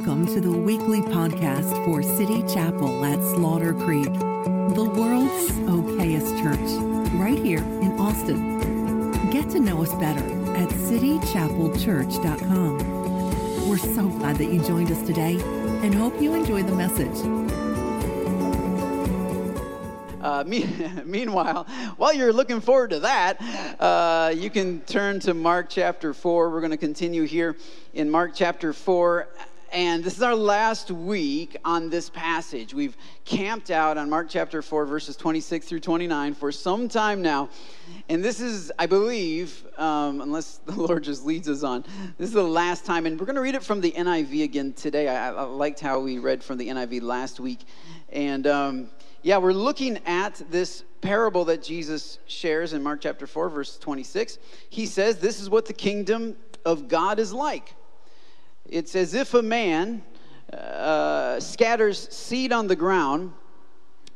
Welcome to the weekly podcast for City Chapel at Slaughter Creek, the world's okayest church, right here in Austin. Get to know us better at citychapelchurch.com. We're so glad that you joined us today and hope you enjoy the message. Uh, me, meanwhile, while you're looking forward to that, uh, you can turn to Mark chapter 4. We're going to continue here in Mark chapter 4. And this is our last week on this passage. We've camped out on Mark chapter 4, verses 26 through 29 for some time now. And this is, I believe, um, unless the Lord just leads us on, this is the last time. And we're going to read it from the NIV again today. I, I liked how we read from the NIV last week. And um, yeah, we're looking at this parable that Jesus shares in Mark chapter 4, verse 26. He says, This is what the kingdom of God is like. It's as if a man uh, scatters seed on the ground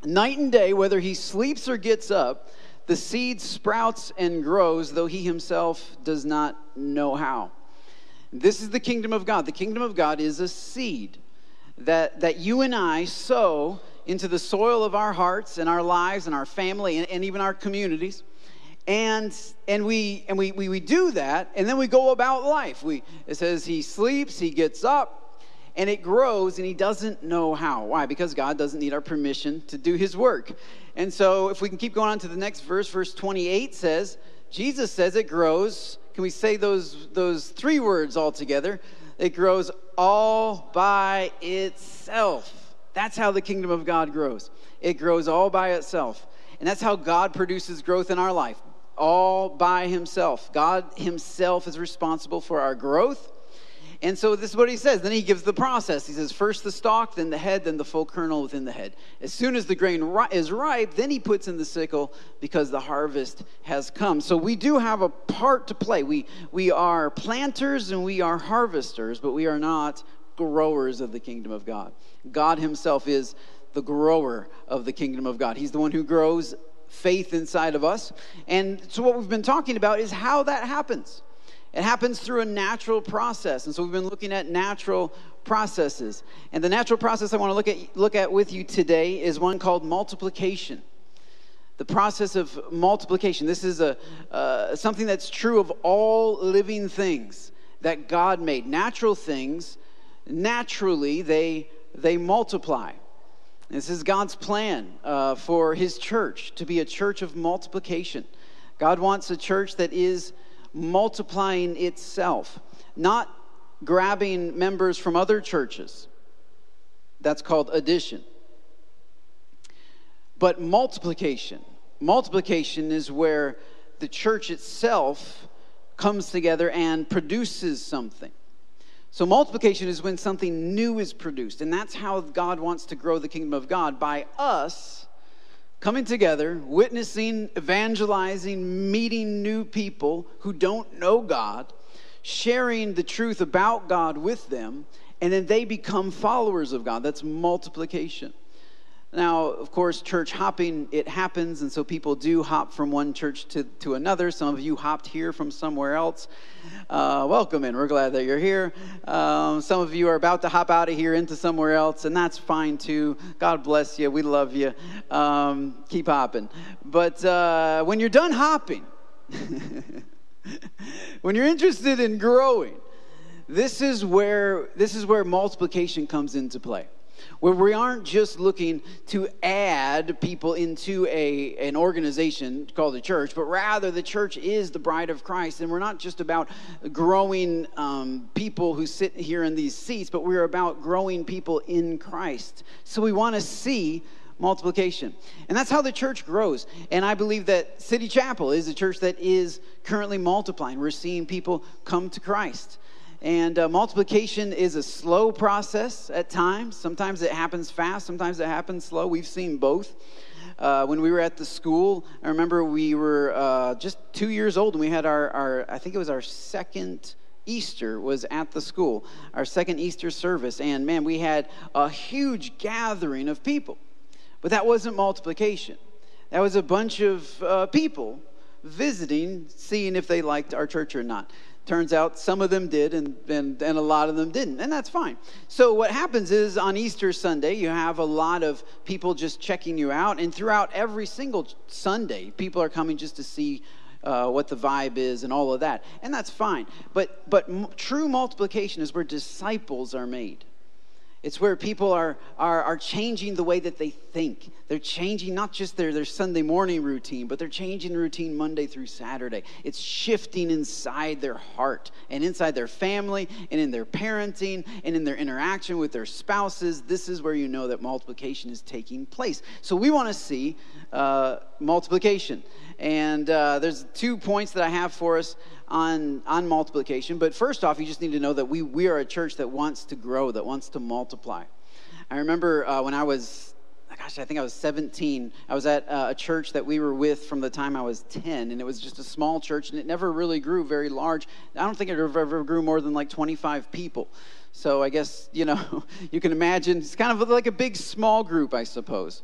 night and day, whether he sleeps or gets up, the seed sprouts and grows, though he himself does not know how. This is the kingdom of God. The kingdom of God is a seed that, that you and I sow into the soil of our hearts and our lives and our family and, and even our communities and and we and we, we we do that and then we go about life. We it says he sleeps he gets up and it grows and he doesn't know how. Why? Because god doesn't need our permission to do his work. And so if we can keep going on to the next verse verse 28 says jesus says it grows. Can we say those those three words all together? It grows all by itself. That's how the kingdom of god grows. It grows all by itself. And that's how God produces growth in our life all by himself. God himself is responsible for our growth. And so this is what he says. Then he gives the process. He says, first the stalk, then the head, then the full kernel within the head. As soon as the grain is ripe, then he puts in the sickle because the harvest has come. So we do have a part to play. We, we are planters and we are harvesters, but we are not growers of the kingdom of God. God himself is the grower of the kingdom of God. He's the one who grows faith inside of us. And so, what we've been talking about is how that happens. It happens through a natural process. And so, we've been looking at natural processes. And the natural process I want to look at, look at with you today is one called multiplication. The process of multiplication. This is a, uh, something that's true of all living things that God made. Natural things, naturally, they, they multiply. This is God's plan uh, for His church to be a church of multiplication. God wants a church that is multiplying itself, not grabbing members from other churches. That's called addition. But multiplication. Multiplication is where the church itself comes together and produces something. So, multiplication is when something new is produced. And that's how God wants to grow the kingdom of God by us coming together, witnessing, evangelizing, meeting new people who don't know God, sharing the truth about God with them, and then they become followers of God. That's multiplication. Now, of course, church hopping, it happens, and so people do hop from one church to, to another. Some of you hopped here from somewhere else. Uh, welcome in. We're glad that you're here. Um, some of you are about to hop out of here into somewhere else, and that's fine too. God bless you. We love you. Um, keep hopping. But uh, when you're done hopping, when you're interested in growing, this is where this is where multiplication comes into play where we aren't just looking to add people into a, an organization called the church, but rather the church is the bride of Christ. And we're not just about growing um, people who sit here in these seats, but we're about growing people in Christ. So we want to see multiplication. And that's how the church grows. And I believe that City Chapel is a church that is currently multiplying. We're seeing people come to Christ. And uh, multiplication is a slow process at times. Sometimes it happens fast, sometimes it happens slow. We've seen both. Uh, when we were at the school, I remember we were uh, just two years old and we had our, our, I think it was our second Easter was at the school, our second Easter service. And man, we had a huge gathering of people. But that wasn't multiplication, that was a bunch of uh, people visiting, seeing if they liked our church or not. Turns out some of them did, and, and, and a lot of them didn't, and that's fine. So, what happens is on Easter Sunday, you have a lot of people just checking you out, and throughout every single Sunday, people are coming just to see uh, what the vibe is and all of that, and that's fine. But, but m- true multiplication is where disciples are made. It's where people are, are, are changing the way that they think. They're changing not just their, their Sunday morning routine, but they're changing routine Monday through Saturday. It's shifting inside their heart and inside their family and in their parenting and in their interaction with their spouses. This is where you know that multiplication is taking place. So we want to see uh, multiplication. And uh, there's two points that I have for us on, on multiplication. But first off, you just need to know that we, we are a church that wants to grow, that wants to multiply. I remember uh, when I was, gosh, I think I was 17, I was at uh, a church that we were with from the time I was 10, and it was just a small church, and it never really grew very large. I don't think it ever grew more than like 25 people. So I guess, you know, you can imagine it's kind of like a big small group, I suppose.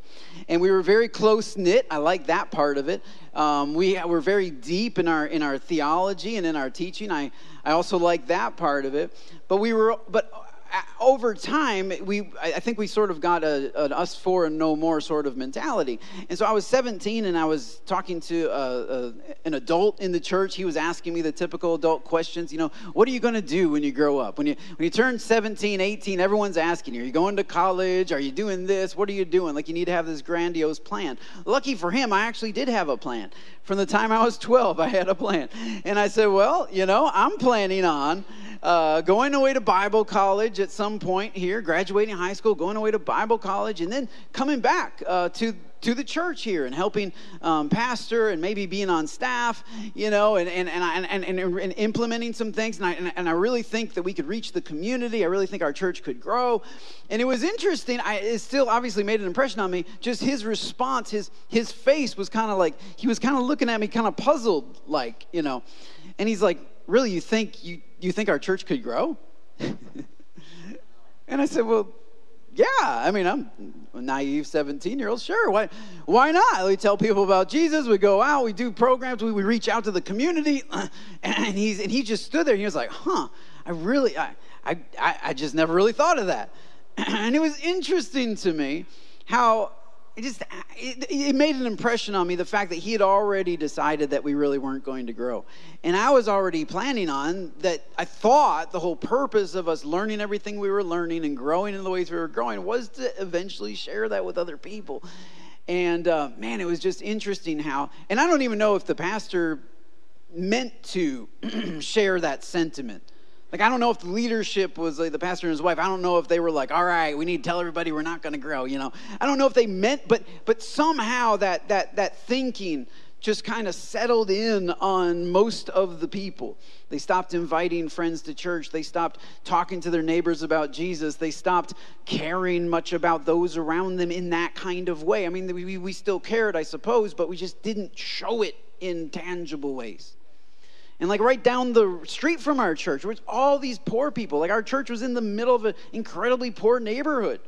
And we were very close knit. I like that part of it. Um, we were very deep in our, in our theology and in our teaching. I, I also like that part of it. But we were, but over time, we I think we sort of got a, an us four and no more sort of mentality. And so I was 17 and I was talking to a, a, an adult in the church. He was asking me the typical adult questions. You know, what are you going to do when you grow up? When you when you turn 17, 18, everyone's asking you, are you going to college? Are you doing this? What are you doing? Like you need to have this grandiose plan. Lucky for him, I actually did have a plan. From the time I was 12, I had a plan. And I said, well, you know, I'm planning on uh, going away to Bible college at some point here, graduating high school, going away to Bible college, and then coming back uh, to to the church here and helping um, pastor and maybe being on staff, you know, and, and, and, and, and, and implementing some things. And I, and I really think that we could reach the community. I really think our church could grow. And it was interesting. I, it still obviously made an impression on me. Just his response, his, his face was kind of like, he was kind of looking at me kind of puzzled, like, you know. And he's like, really, you think you, you think our church could grow? and I said, well, yeah. I mean, I'm a naive 17 year old. Sure. Why, why not? We tell people about Jesus. We go out. We do programs. We, we reach out to the community. And, he's, and he just stood there and he was like, huh, I really, I, I, I just never really thought of that. And it was interesting to me how it just it, it, made an impression on me the fact that he had already decided that we really weren't going to grow. And i was already planning on that i thought the whole purpose of us learning everything we were learning and growing in the ways we were growing was to eventually share that with other people. And uh, man it was just interesting how and i don't even know if the pastor meant to share that sentiment like, I don't know if the leadership was like the pastor and his wife. I don't know if they were like, all right, we need to tell everybody we're not going to grow, you know. I don't know if they meant, but but somehow that that that thinking just kind of settled in on most of the people. They stopped inviting friends to church. They stopped talking to their neighbors about Jesus. They stopped caring much about those around them in that kind of way. I mean, we, we still cared, I suppose, but we just didn't show it in tangible ways. And like right down the street from our church was all these poor people. Like our church was in the middle of an incredibly poor neighborhood.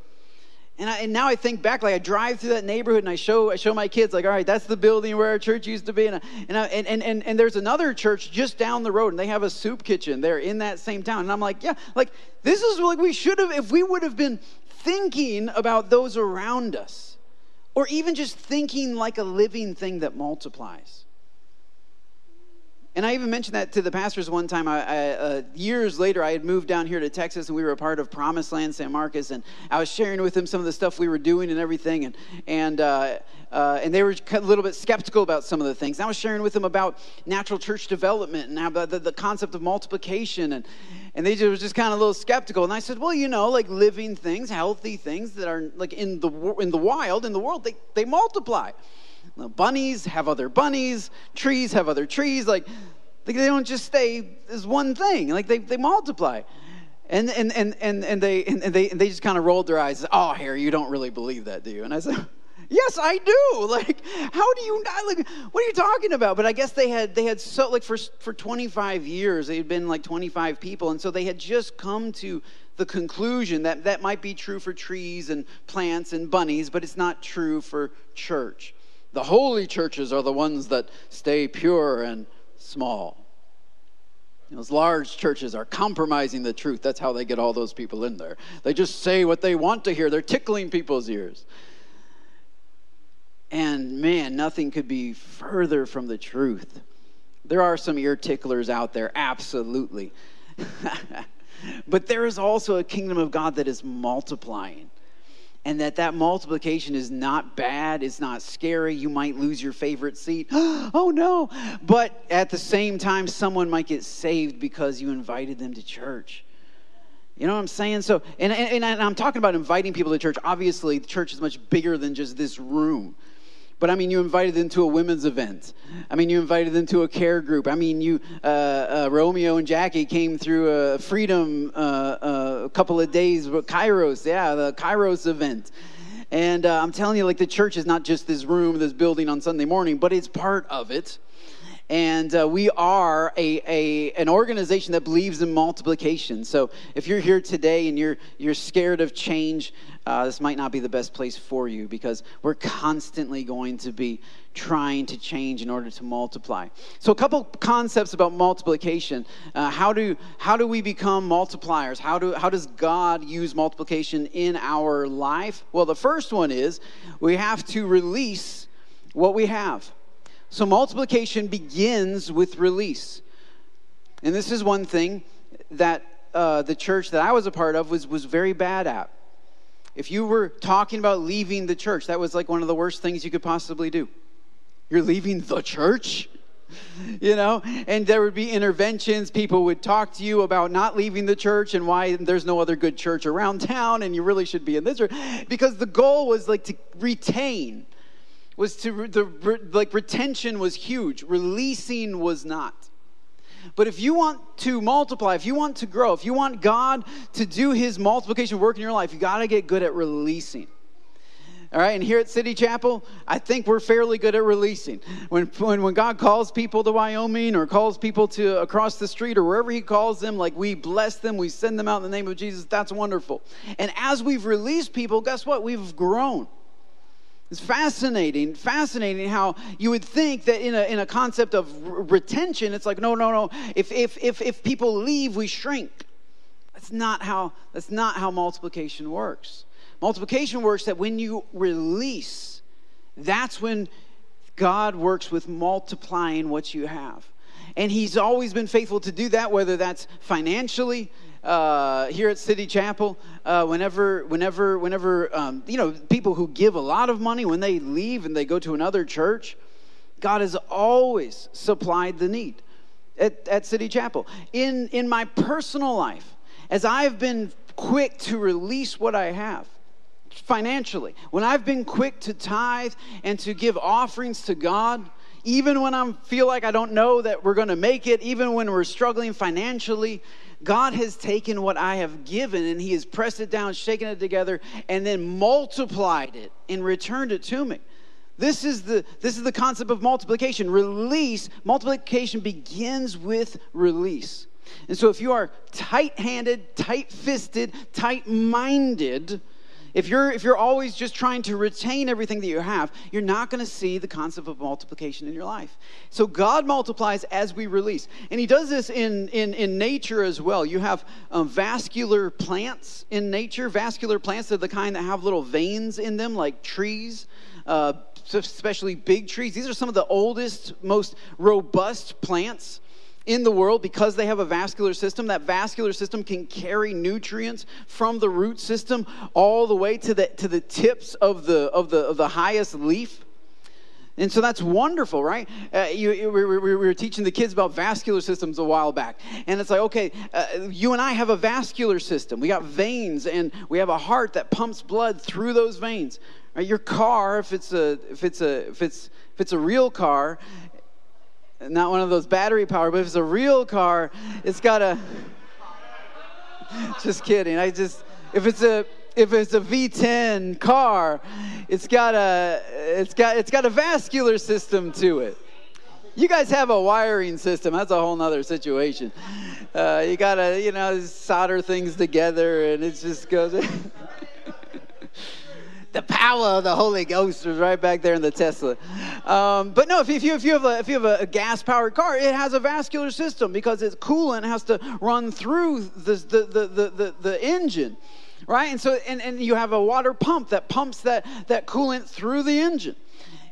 And, I, and now I think back, like I drive through that neighborhood and I show, I show my kids, like, all right, that's the building where our church used to be. And, I, and, I, and, and, and there's another church just down the road and they have a soup kitchen there in that same town. And I'm like, yeah, like this is like we should have, if we would have been thinking about those around us, or even just thinking like a living thing that multiplies. And I even mentioned that to the pastors one time. I, I, uh, years later, I had moved down here to Texas, and we were a part of Promised Land San Marcos, and I was sharing with them some of the stuff we were doing and everything, and and uh, uh, and they were a little bit skeptical about some of the things. And I was sharing with them about natural church development and about the, the concept of multiplication, and and they were just kind of a little skeptical. And I said, well, you know, like living things, healthy things that are like in the in the wild, in the world, they they multiply bunnies have other bunnies, trees have other trees. Like, they don't just stay as one thing. Like they, they multiply. And, and, and, and, and, they, and, they, and they just kind of rolled their eyes. Oh, Harry, you don't really believe that, do you? And I said, yes, I do. Like, how do you not? Like, what are you talking about? But I guess they had, they had so, like, for, for 25 years, they had been like 25 people. And so they had just come to the conclusion that that might be true for trees and plants and bunnies, but it's not true for church. The holy churches are the ones that stay pure and small. Those large churches are compromising the truth. That's how they get all those people in there. They just say what they want to hear, they're tickling people's ears. And man, nothing could be further from the truth. There are some ear ticklers out there, absolutely. but there is also a kingdom of God that is multiplying and that that multiplication is not bad it's not scary you might lose your favorite seat. Oh no. But at the same time someone might get saved because you invited them to church. You know what i'm saying? So and, and, and i'm talking about inviting people to church. Obviously the church is much bigger than just this room but I mean, you invited them to a women's event. I mean, you invited them to a care group. I mean, you uh, uh, Romeo and Jackie came through a Freedom uh, uh a couple of days, Kairos, yeah, the Kairos event. And uh, I'm telling you, like the church is not just this room, this building on Sunday morning, but it's part of it and uh, we are a, a, an organization that believes in multiplication so if you're here today and you're, you're scared of change uh, this might not be the best place for you because we're constantly going to be trying to change in order to multiply. So a couple concepts about multiplication. Uh, how, do, how do we become multipliers? How, do, how does god use multiplication in our life? Well the first one is we have to release what we have. So multiplication begins with release. And this is one thing that uh, the church that I was a part of was, was very bad at. If you were talking about leaving the church, that was like one of the worst things you could possibly do. You're leaving the church? you know? And there would be interventions. People would talk to you about not leaving the church and why there's no other good church around town and you really should be in this church. Because the goal was like to retain was to the like retention was huge. Releasing was not but if you want to multiply if you want to grow if you want god to do his multiplication work in your life you got to get good at releasing all right, and here at City Chapel, I think we're fairly good at releasing. When, when, when God calls people to Wyoming or calls people to across the street or wherever He calls them, like we bless them, we send them out in the name of Jesus, that's wonderful. And as we've released people, guess what? We've grown. It's fascinating, fascinating how you would think that in a, in a concept of retention, it's like, no, no, no. If, if, if, if people leave, we shrink. That's not, how, that's not how multiplication works. Multiplication works that when you release, that's when God works with multiplying what you have. And He's always been faithful to do that, whether that's financially, uh, here at City Chapel, uh, whenever, whenever, whenever, um, you know, people who give a lot of money, when they leave and they go to another church, God has always supplied the need at, at City Chapel. In, in my personal life, as I've been quick to release what I have, financially, when I've been quick to tithe and to give offerings to God, even when I feel like I don't know that we're going to make it, even when we're struggling financially, God has taken what I have given and He has pressed it down, shaken it together, and then multiplied it and returned it to me. This is the this is the concept of multiplication. Release, multiplication begins with release. And so if you are tight-handed, tight-fisted, tight-minded, if you're, if you're always just trying to retain everything that you have, you're not going to see the concept of multiplication in your life. So God multiplies as we release. And He does this in, in, in nature as well. You have um, vascular plants in nature. Vascular plants are the kind that have little veins in them, like trees. Uh, especially big trees. These are some of the oldest, most robust plants in the world because they have a vascular system. That vascular system can carry nutrients from the root system all the way to the, to the tips of the, of, the, of the highest leaf. And so that's wonderful, right? Uh, you, you, we, we, we, were teaching the kids about vascular systems a while back. And it's like, okay, uh, you and I have a vascular system. We got veins and we have a heart that pumps blood through those veins. Right? Your car, if it's a, if it's a, if it's, if it's a real car, not one of those battery power, but if it's a real car, it's got a. just kidding. I just if it's a if it's a V10 car, it's got a it's got it's got a vascular system to it. You guys have a wiring system. That's a whole nother situation. Uh, you gotta you know solder things together, and it just goes. the power of the Holy Ghost was right back there in the Tesla. Um, but no, if you, if you have, a, if you have a gas powered car, it has a vascular system because its coolant has to run through the, the, the, the, the, the engine right? And so and, and you have a water pump that pumps that, that coolant through the engine.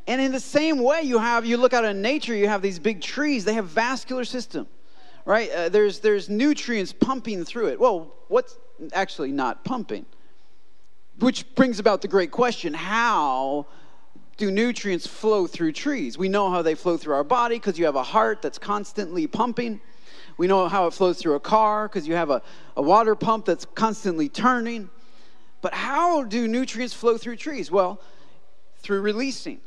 And in the same way you have you look out in nature you have these big trees they have vascular system right? Uh, there's there's nutrients pumping through it. Well what's actually not pumping which brings about the great question how do nutrients flow through trees? We know how they flow through our body because you have a heart that's constantly pumping. We know how it flows through a car because you have a, a water pump that's constantly turning. But how do nutrients flow through trees? Well, through releasing.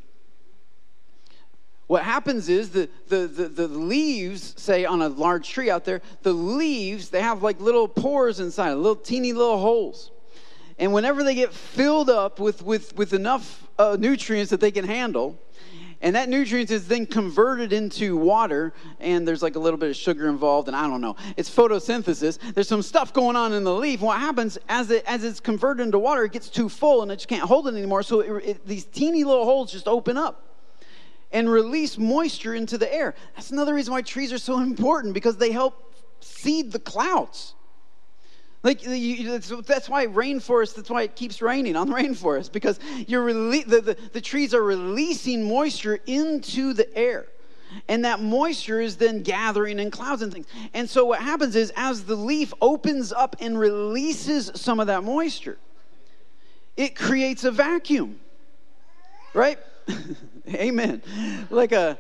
What happens is the, the, the, the, leaves, say on a large tree out there, the leaves, they have like little pores inside, little teeny little holes. And whenever they get filled up with, with, with enough uh, nutrients that they can handle, and that nutrient is then converted into water, and there's like a little bit of sugar involved, and I don't know. It's photosynthesis. There's some stuff going on in the leaf. What happens as it as it's converted into water, it gets too full and it just can't hold it anymore. So it, it, these teeny little holes just open up and release moisture into the air. That's another reason why trees are so important because they help seed the clouds. Like you, that's why rainforest. That's why it keeps raining on the rainforest because you're rele- the, the, the trees are releasing moisture into the air, and that moisture is then gathering in clouds and things. And so what happens is as the leaf opens up and releases some of that moisture, it creates a vacuum, right? Amen. Like a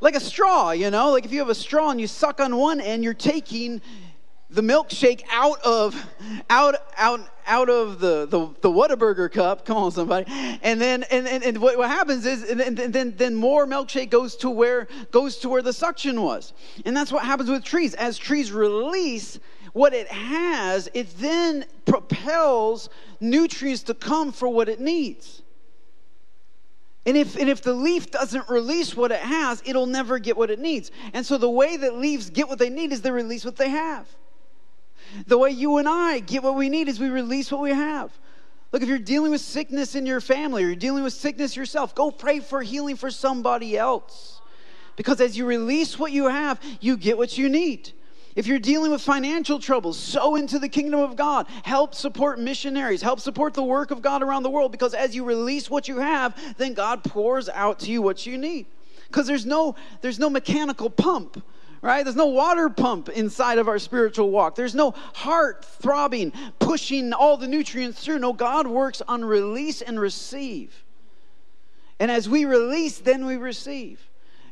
like a straw, you know. Like if you have a straw and you suck on one end, you're taking the milkshake out of out out out of the the, the Whataburger cup. Come on, somebody. And then and, and, and what, what happens is and, then then more milkshake goes to where goes to where the suction was. And that's what happens with trees. As trees release what it has, it then propels nutrients to come for what it needs. And if, and if the leaf doesn't release what it has, it'll never get what it needs. And so the way that leaves get what they need is they release what they have. The way you and I get what we need is we release what we have. Look, if you're dealing with sickness in your family or you're dealing with sickness yourself, go pray for healing for somebody else. Because as you release what you have, you get what you need. If you're dealing with financial troubles, sow into the kingdom of God. Help support missionaries. Help support the work of God around the world because as you release what you have, then God pours out to you what you need. Because there's no there's no mechanical pump right? There's no water pump inside of our spiritual walk. There's no heart throbbing, pushing all the nutrients through. No, God works on release and receive. And as we release, then we receive.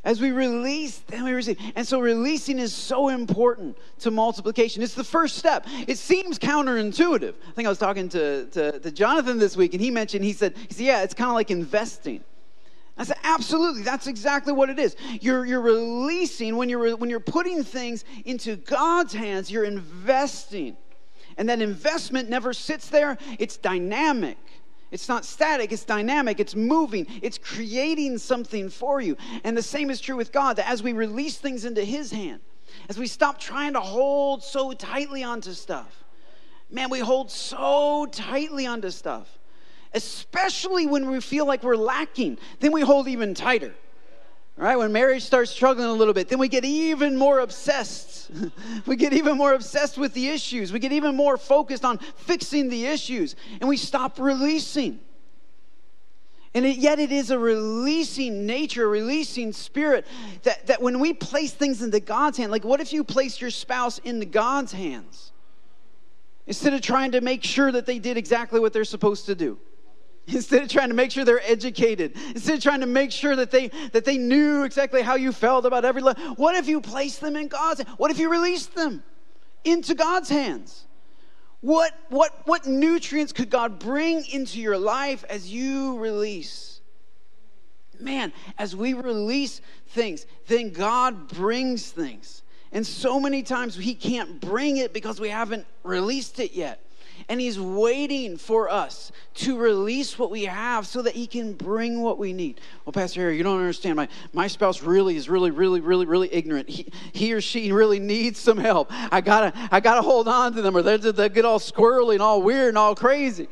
As we release, then we receive. And so releasing is so important to multiplication. It's the first step. It seems counterintuitive. I think I was talking to, to, to Jonathan this week, and he mentioned, he said, he said, yeah, it's kind of like investing. I said, absolutely, that's exactly what it is. You're, you're releasing, when you're, when you're putting things into God's hands, you're investing. And that investment never sits there, it's dynamic. It's not static, it's dynamic, it's moving, it's creating something for you. And the same is true with God, that as we release things into His hand, as we stop trying to hold so tightly onto stuff, man, we hold so tightly onto stuff especially when we feel like we're lacking. Then we hold even tighter. Right? When marriage starts struggling a little bit, then we get even more obsessed. we get even more obsessed with the issues. We get even more focused on fixing the issues, and we stop releasing. And it, yet, it is a releasing nature, a releasing spirit that, that when we place things into God's hand, like what if you placed your spouse into God's hands instead of trying to make sure that they did exactly what they're supposed to do? instead of trying to make sure they're educated instead of trying to make sure that they that they knew exactly how you felt about every what if you placed them in god's what if you released them into god's hands? What what what nutrients could god bring into your life as you release? Man as we release things then god brings things. And so many times he can't bring it because we haven't released it yet and He's waiting for us to release what we have so that He can bring what we need. Well, Pastor Harry, you don't understand. My, my spouse really is really, really, really, really ignorant. He, he or she really needs some help. I gotta, I gotta hold on to them or they'll, they'll get all squirrely and all weird and all crazy.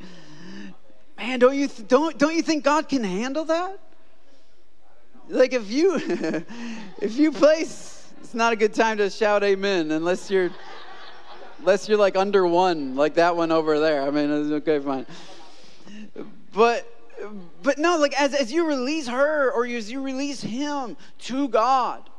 Man, don't you, th- don't, don't you think God can handle that? Like if you, if you place, it's not a good time to shout amen unless you're, unless you're like under one, like that one over there. I mean, okay, fine. But, but no, like as, as you release her or as you release him to God,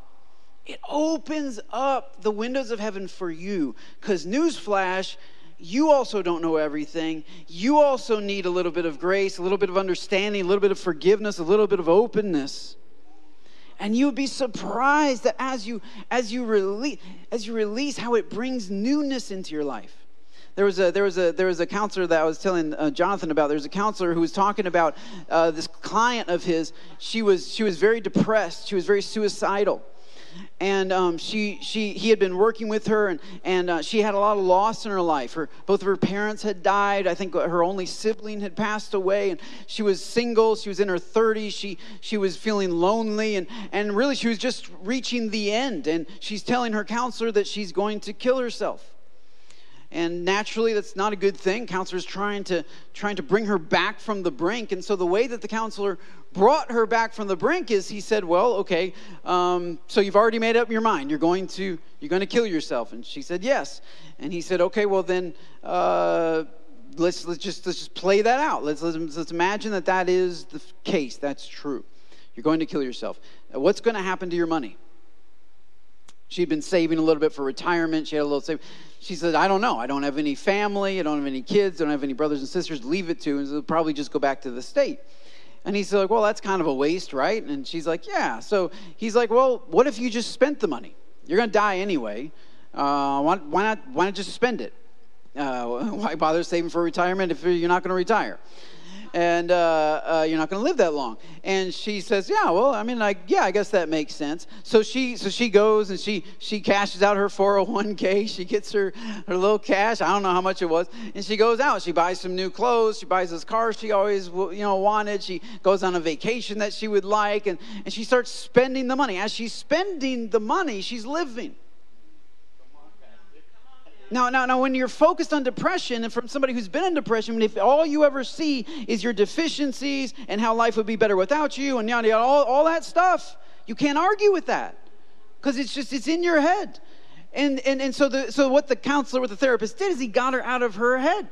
it opens up the windows of heaven for you. Because, newsflash, you also don't know everything. You also need a little bit of grace, a little bit of understanding, a little bit of forgiveness, a little bit of openness. And you'd be surprised that as you as you release as you release how it brings newness into your life. There was a there was a there was a counselor that I was telling uh, Jonathan about. There was a counselor who was talking about uh, this client of his. She was she was very depressed. She was very suicidal and um, she, she, he had been working with her, and, and uh, she had a lot of loss in her life. Her, both of her parents had died. I think her only sibling had passed away, and she was single. She was in her 30s. She, she was feeling lonely, and, and really she was just reaching the end. And she's telling her counselor that she's going to kill herself and naturally that's not a good thing. Counselor's trying to trying to bring her back from the brink. And so the way that the counselor brought her back from the brink is he said well okay um, so you've already made up your mind. You're going to you're going to kill yourself. And she said yes. And he said okay well then uh, let's let's just let's just play that out. Let's, let's let's imagine that that is the case. That's true. You're going to kill yourself. What's going to happen to your money She'd been saving a little bit for retirement. She had a little save. She said, I don't know. I don't have any family. I don't have any kids. I don't have any brothers and sisters leave it to. And so probably just go back to the state. And he's like, Well, that's kind of a waste, right? And she's like, Yeah. So he's like, Well, what if you just spent the money? You're going to die anyway. Uh, why, why, not, why not just spend it? Uh, why bother saving for retirement if you're not going to retire? And uh, uh, you're not going to live that long. And she says, yeah, well, I mean, like, yeah, I guess that makes sense. So she, so she goes and she, she cashes out her 401k. She gets her, her little cash. I don't know how much it was. And she goes out. She buys some new clothes. She buys this car she always, you know, wanted. She goes on a vacation that she would like. And, and she starts spending the money. As she's spending the money, she's living. Now, now, now, when you're focused on depression, and from somebody who's been in depression, if all you ever see is your deficiencies and how life would be better without you, and yada, yada, all, all that stuff, you can't argue with that because it's just it's in your head. And and and so the so what the counselor, what the therapist did is he got her out of her head,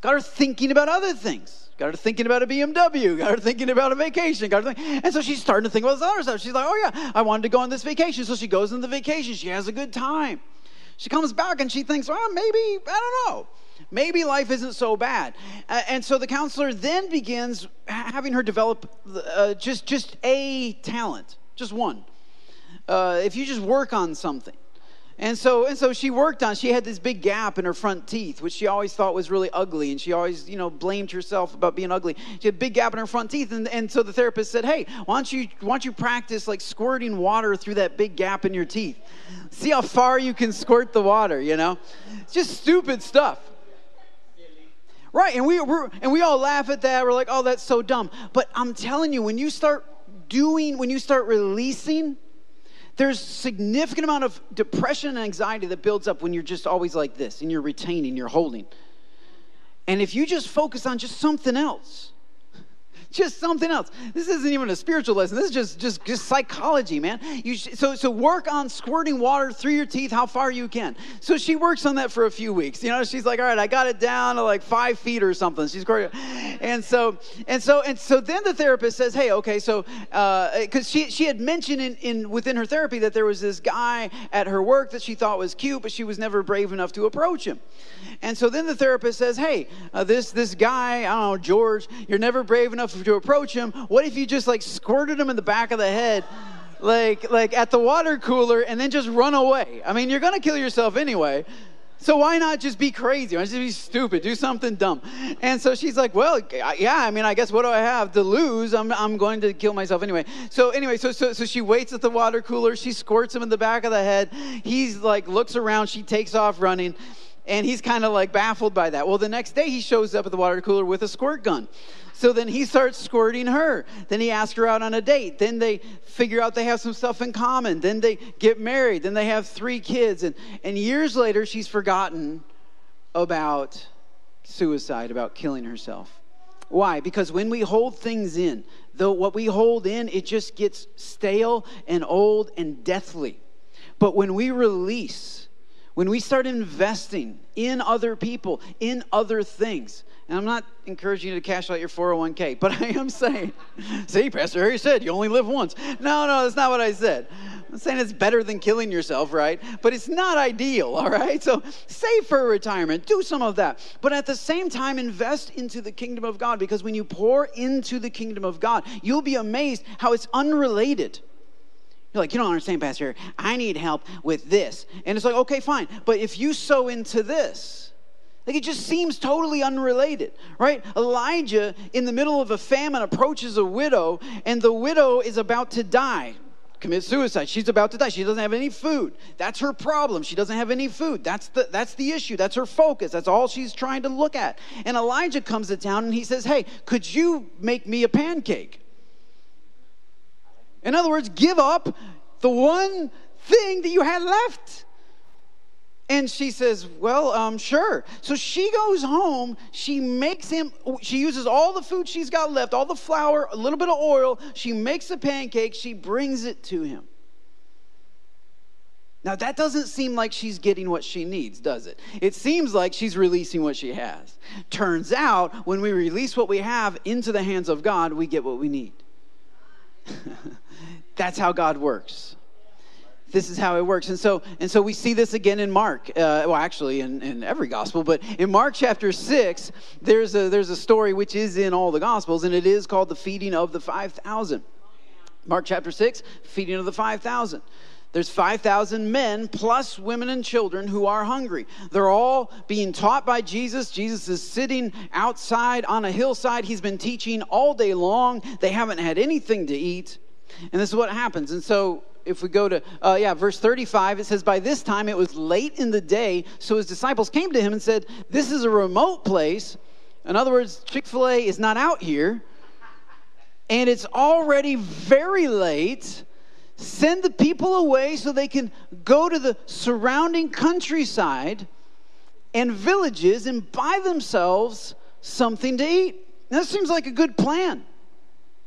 got her thinking about other things. Got her thinking about a BMW. Got her thinking about a vacation. Got her think, and so she's starting to think about this other stuff. She's like, "Oh yeah, I wanted to go on this vacation." So she goes on the vacation. She has a good time. She comes back and she thinks, well, maybe, I don't know. Maybe life isn't so bad. Uh, and so the counselor then begins having her develop uh, just, just a talent, just one. Uh, if you just work on something. And so, and so she worked on, she had this big gap in her front teeth, which she always thought was really ugly. And she always, you know, blamed herself about being ugly. She had a big gap in her front teeth. And, and so the therapist said, hey, why don't, you, why don't you practice like squirting water through that big gap in your teeth? See how far you can squirt the water, you know? It's just stupid stuff. Right, and we we're, and we all laugh at that. We're like, "Oh, that's so dumb." But I'm telling you, when you start doing, when you start releasing, there's significant amount of depression and anxiety that builds up when you're just always like this and you're retaining, you're holding. And if you just focus on just something else, just something else. This isn't even a spiritual lesson. This is just just just psychology, man. You sh- so so work on squirting water through your teeth how far you can. So she works on that for a few weeks. You know, she's like, all right, I got it down to like five feet or something. She's great. And so and so and so then the therapist says, hey, okay, so because uh, she she had mentioned in, in within her therapy that there was this guy at her work that she thought was cute, but she was never brave enough to approach him. And so then the therapist says, hey, uh, this this guy, I don't know, George, you're never brave enough to approach him, what if you just like squirted him in the back of the head? Like, like at the water cooler and then just run away. I mean, you're gonna kill yourself anyway. So why not just be crazy? Why not just be stupid? Do something dumb. And so she's like, well, yeah, I mean, I guess what do I have to lose? I'm, I'm going to kill myself anyway. So anyway, so, so, so she waits at the water cooler. She squirts him in the back of the head. He's like, looks around. She takes off running. And he's kind of like baffled by that. Well, the next day he shows up at the water cooler with a squirt gun. So then he starts squirting her. Then he asks her out on a date. Then they figure out they have some stuff in common. Then they get married. Then they have three kids. And, and years later, she's forgotten about suicide, about killing herself. Why? Because when we hold things in, though what we hold in, it just gets stale and old and deathly. But when we release, when we start investing in other people, in other things, and I'm not encouraging you to cash out your 401k, but I am saying, see, Pastor Harry said you only live once. No, no, that's not what I said. I'm saying it's better than killing yourself, right? But it's not ideal, all right? So save for retirement, do some of that. But at the same time, invest into the kingdom of God because when you pour into the kingdom of God, you'll be amazed how it's unrelated. You're like, you don't understand, Pastor. I need help with this. And it's like, okay, fine. But if you sow into this, like it just seems totally unrelated, right? Elijah, in the middle of a famine, approaches a widow, and the widow is about to die commit suicide. She's about to die. She doesn't have any food. That's her problem. She doesn't have any food. That's the that's the issue. That's her focus. That's all she's trying to look at. And Elijah comes to town and he says, "Hey, could you make me a pancake?" In other words, give up the one thing that you had left. And she says, Well, um, sure. So she goes home. She makes him, she uses all the food she's got left, all the flour, a little bit of oil. She makes a pancake. She brings it to him. Now, that doesn't seem like she's getting what she needs, does it? It seems like she's releasing what she has. Turns out, when we release what we have into the hands of God, we get what we need. That's how God works this is how it works and so and so we see this again in mark uh, well actually in, in every gospel but in mark chapter 6 there's a there's a story which is in all the gospels and it is called the feeding of the 5000 mark chapter 6 feeding of the 5000 there's 5,000 men plus women and children who are hungry. They're all being taught by Jesus. Jesus is sitting outside on a hillside. He's been teaching all day long. They haven't had anything to eat. And this is what happens. And so if we go to, uh, yeah, verse 35, it says, By this time it was late in the day, so his disciples came to him and said, This is a remote place. In other words, Chick fil A is not out here, and it's already very late. Send the people away so they can go to the surrounding countryside and villages and buy themselves something to eat. That seems like a good plan,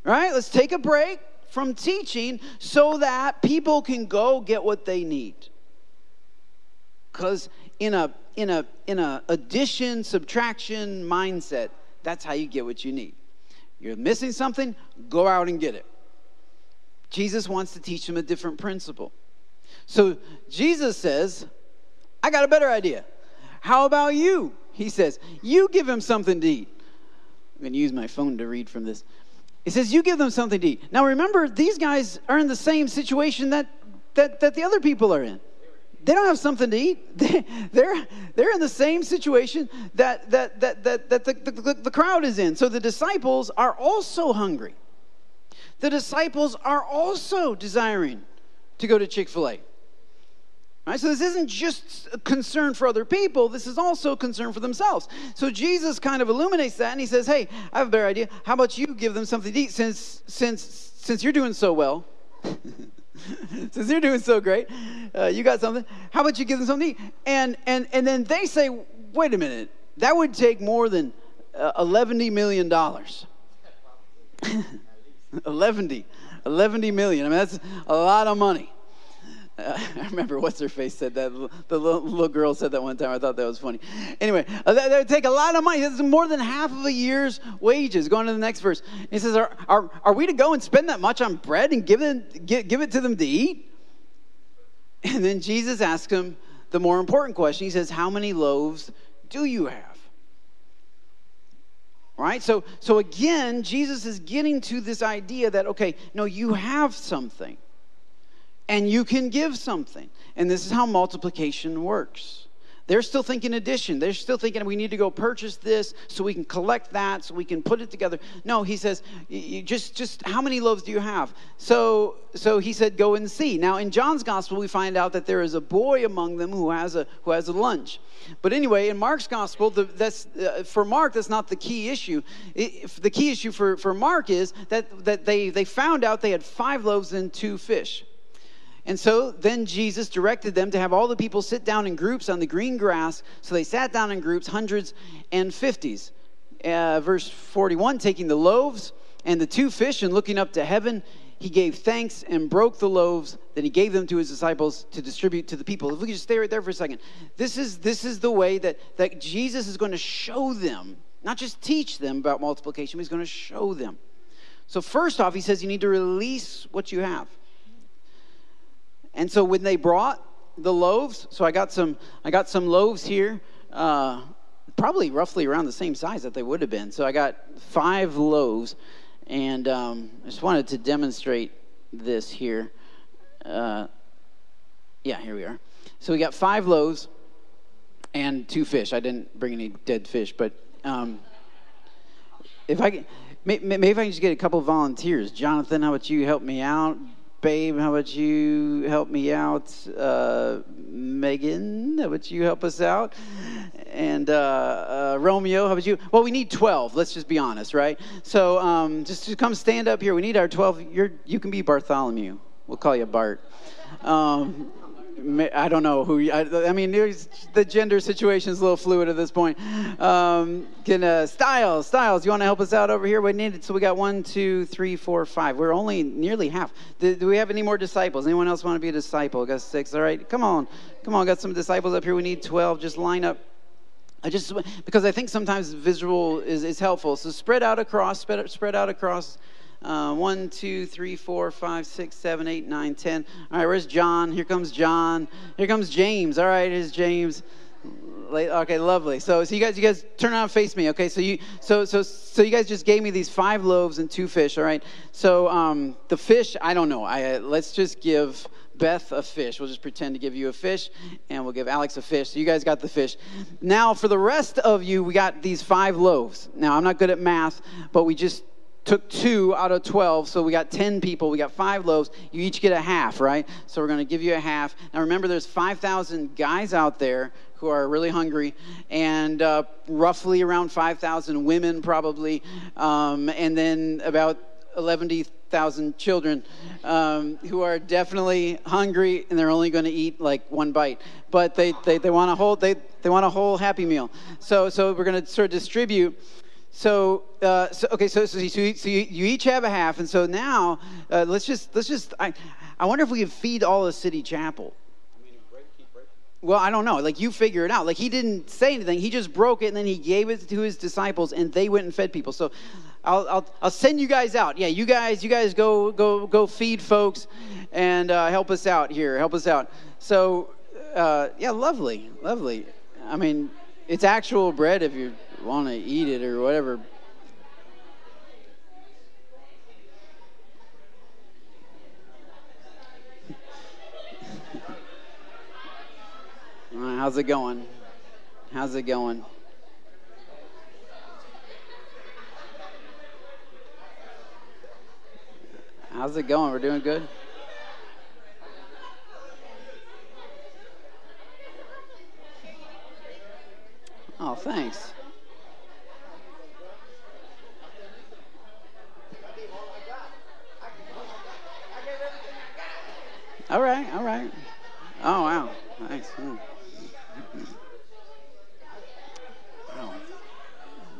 right? Let's take a break from teaching so that people can go get what they need. Because in a in a in a addition subtraction mindset, that's how you get what you need. You're missing something, go out and get it. Jesus wants to teach them a different principle. So Jesus says, I got a better idea. How about you? He says, You give him something to eat. I'm going to use my phone to read from this. He says, You give them something to eat. Now remember, these guys are in the same situation that, that, that the other people are in. They don't have something to eat. They, they're, they're in the same situation that, that, that, that, that the, the, the crowd is in. So the disciples are also hungry. The disciples are also desiring to go to Chick fil A. Right? So this isn't just a concern for other people, this is also a concern for themselves. So Jesus kind of illuminates that and he says, Hey, I have a better idea. How about you give them something to eat since since since you're doing so well? since you're doing so great, uh, you got something. How about you give them something to eat? And and and then they say, wait a minute, that would take more than uh, 11 million dollars. 110 11 million. I mean, that's a lot of money. I remember what's her face said that. The little, little, girl said that one time. I thought that was funny. Anyway, uh, that, would take a lot of money. That's more than half of a year's wages. Going to the next verse. He says, Are, are, are we to go and spend that much on bread and give it, give, give it to them to eat? And then Jesus asks him the more important question. He says, How many loaves do you have? Right? So, so again, Jesus is getting to this idea that, okay, no, you have something and you can give something. And this is how multiplication works. They're still thinking addition. They're still thinking we need to go purchase this so we can collect that, so we can put it together. No, he says, just just how many loaves do you have? So so he said, go and see. Now in John's gospel, we find out that there is a boy among them who has a who has a lunch. But anyway, in Mark's gospel, the, that's uh, for Mark, that's not the key issue. The key issue for, for Mark is that that they they found out they had five loaves and two fish. And so then Jesus directed them to have all the people sit down in groups on the green grass. So they sat down in groups, hundreds and fifties. uh, verse 41, taking the loaves and the two fish and looking up to heaven, he gave thanks and broke the loaves. Then he gave them to his disciples to distribute to the people. If we could just stay right there for a second. This is, this is the way that, that Jesus is going to show them, not just teach them about multiplication, but he's going to show them. So, first off, he says you need to release what you have. And so when they brought the loaves, so I got some, I got some loaves here. Uh, probably roughly around the same size that they would have been. So I got five loaves, and um, I just wanted to demonstrate this here. Uh, yeah, here we are. So we got five loaves and two fish. I didn't bring any dead fish, but um, if I can, maybe if I can just get a couple volunteers. Jonathan, how about you help me out? Babe, how about you help me out? Uh, Megan, how about you help us out? And uh, uh, Romeo, how about you? Well, we need 12. Let's just be honest, right? So um, just, just come stand up here. We need our 12. You're, you can be Bartholomew. We'll call you Bart. Um, I don't know who. I, I mean, the gender situation is a little fluid at this point. Um, can uh, Styles, Styles, you want to help us out over here? We needed so we got one, two, three, four, five. We're only nearly half. Do, do we have any more disciples? Anyone else want to be a disciple? We got six. All right, come on, come on. Got some disciples up here. We need twelve. Just line up. I just because I think sometimes visual is, is helpful. So spread out across, spread, spread out across. Uh, one, two, three, four, five, six, seven, eight, nine, ten. All right, where's John? Here comes John. Here comes James. All right, here's James. Okay, lovely. So, so you guys, you guys turn around face me. Okay, so you, so, so, so you guys just gave me these five loaves and two fish. All right. So um, the fish, I don't know. I uh, let's just give Beth a fish. We'll just pretend to give you a fish, and we'll give Alex a fish. So you guys got the fish. Now, for the rest of you, we got these five loaves. Now, I'm not good at math, but we just took two out of 12, so we got 10 people. We got five loaves. You each get a half, right? So we're going to give you a half. Now remember, there's 5,000 guys out there who are really hungry, and uh, roughly around 5,000 women, probably, um, and then about 11,000 children um, who are definitely hungry and they're only going to eat like one bite. But they, they, they want a whole they, they want a whole happy meal. So so we're going to sort of distribute so, uh, so okay, so, so, so, you, so you, you, each have a half, and so now uh, let's just let's just I, I wonder if we could feed all of City Chapel. Well, I don't know. Like you figure it out. Like he didn't say anything. He just broke it and then he gave it to his disciples and they went and fed people. So I'll, I'll, I'll send you guys out. Yeah, you guys, you guys go go go feed folks and uh, help us out here. Help us out. So uh, yeah, lovely, lovely. I mean, it's actual bread if you want to eat it or whatever. how's it going? How's it going? How's it going? We're doing good? Oh, thanks. All right, all right. Oh, wow. Thanks. Mm. Wow.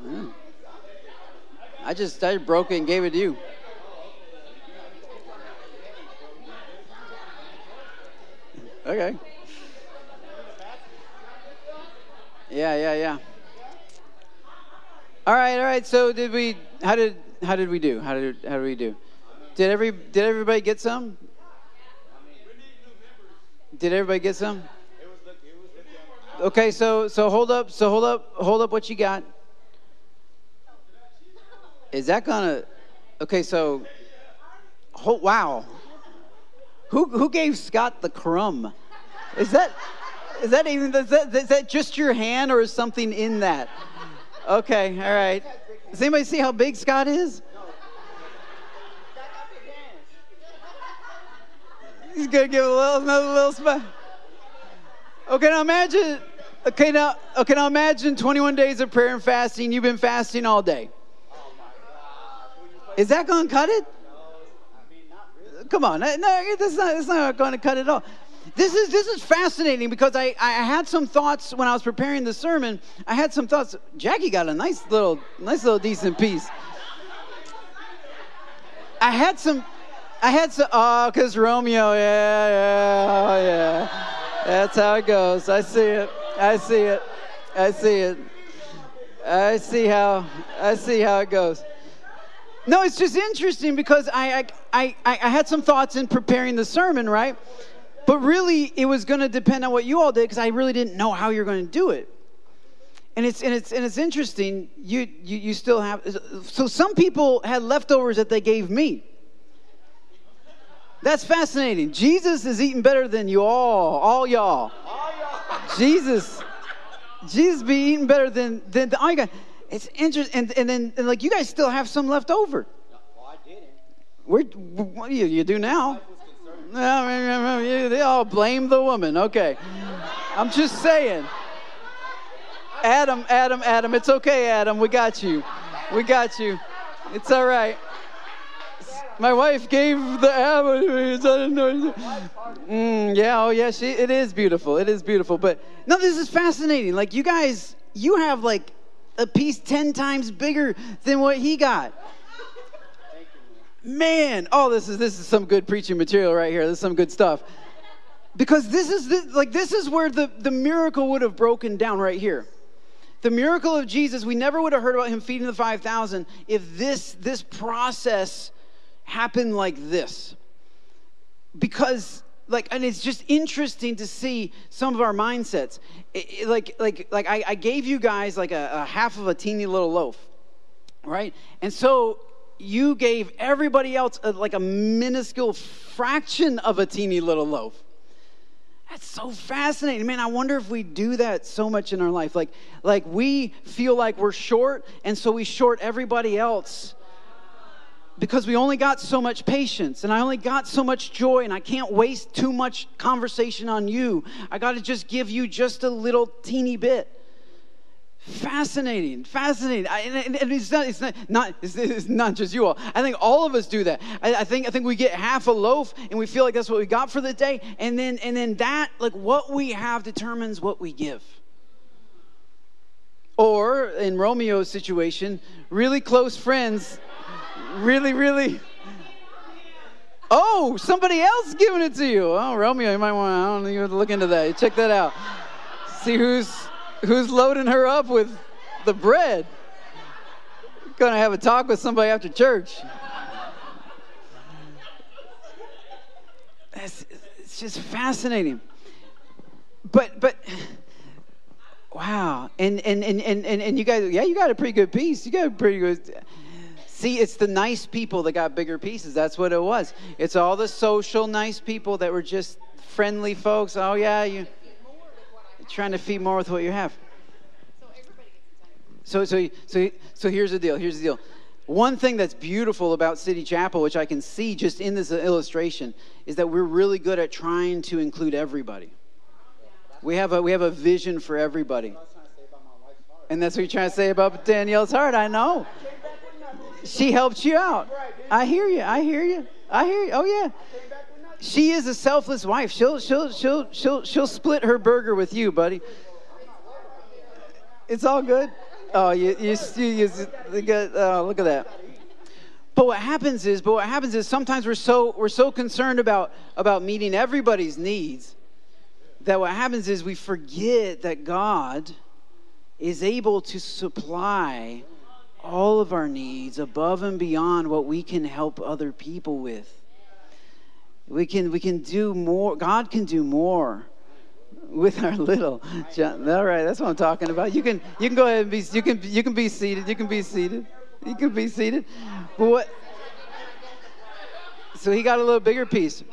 Mm. I just I broke it and gave it to you. Okay. Yeah, yeah, yeah. All right, all right. So did we? How did how did we do? How did how did we do? Did every did everybody get some? Did everybody get some? Okay, so so hold up, so hold up, hold up what you got. Is that gonna? Okay, so, oh, wow. Who who gave Scott the crumb? Is that is that even is that, is that just your hand or is something in that? Okay, all right. Does anybody see how big Scott is? He's gonna give a little, another little spot. Okay, now imagine. Okay, now, okay, now imagine 21 days of prayer and fasting. You've been fasting all day. Is that gonna cut it? Come on, no, it's not. It's not to cut it all. this is this is fascinating because I, I had some thoughts when I was preparing the sermon. I had some thoughts. Jackie got a nice little nice little decent piece. I had some I had some oh cause Romeo, yeah, yeah, yeah. That's how it goes. I see it. I see it. I see it. I see how I see how it goes. No, it's just interesting because I I, I, I had some thoughts in preparing the sermon, right? But really, it was going to depend on what you all did because I really didn't know how you're going to do it. And it's and it's and it's interesting. You, you you still have so some people had leftovers that they gave me. That's fascinating. Jesus is eating better than you all, all y'all. All y'all. Jesus, Jesus be eating better than than all you guys. It's interesting, and, and then and like you guys still have some left over. Well, I didn't. Where, what do you, you do now? They all blame the woman. Okay. I'm just saying. Adam, Adam, Adam. It's okay, Adam. We got you. We got you. It's all right. My wife gave the apple mm, yeah, oh yeah, she, it is beautiful. It is beautiful. But no, this is fascinating. Like you guys, you have like a piece 10 times bigger than what he got. Man, oh, this is this is some good preaching material right here. This is some good stuff. Because this is the, like this is where the, the miracle would have broken down right here. The miracle of Jesus, we never would have heard about him feeding the 5,000 if this this process happened like this. Because like and it's just interesting to see some of our mindsets it, it, like like like I, I, gave you guys like a, a half of a teeny little loaf right and so you gave everybody else a, like a minuscule fraction of a teeny little loaf. That's so fascinating. Man, I wonder if we do that so much in our life. Like, like we feel like we're short, and so we short everybody else because we only got so much patience and I only got so much joy and I can't waste too much conversation on you. I got to just give you just a little teeny bit. Fascinating, fascinating. I, and, and, it's not, it's not, not it's, it's, not just you all. I think all of us do that. I, I, think, I think we get half a loaf and we feel like that's what we got for the day, and then, and then that, like what we have, determines what we give. Or in Romeo's situation, really close friends, really, really. Oh, somebody else giving it to you. Oh, Romeo, you might want to. I don't know. Look into that. Check that out. See who's who's loading her up with the bread. Gonna have a talk with somebody after church. It's, it's just fascinating. But but wow. And and, and and and you guys yeah, you got a pretty good piece. You got a pretty good See, it's the nice people that got bigger pieces. That's what it was. It's all the social nice people that were just friendly folks. Oh yeah, you trying to feed more with what you have. So, so, so, so here's the deal. Here's the deal. One thing that's beautiful about City Chapel, which I can see just in this illustration, is that we're really good at trying to include everybody. We have a, we have a vision for everybody. And that's what you're trying to say about Danielle's heart. I know. She helped you out. I hear you. I hear you. I hear you. Oh, yeah she is a selfless wife. She'll she'll she'll she'll she'll split her burger with you, buddy. It's all good. Oh, you you, you, you oh, look at that. But what happens is, but what happens is sometimes we're so we're so concerned about about meeting everybody's needs that what happens is we forget that God is able to supply all of our needs above and beyond what we can help other people with. We can, we can do more. God can do more with our little. All right, that's what I'm talking about. You can, you can go ahead and be, you can, you can be seated. You can be seated. You can be seated. But what? So he got a little bigger piece.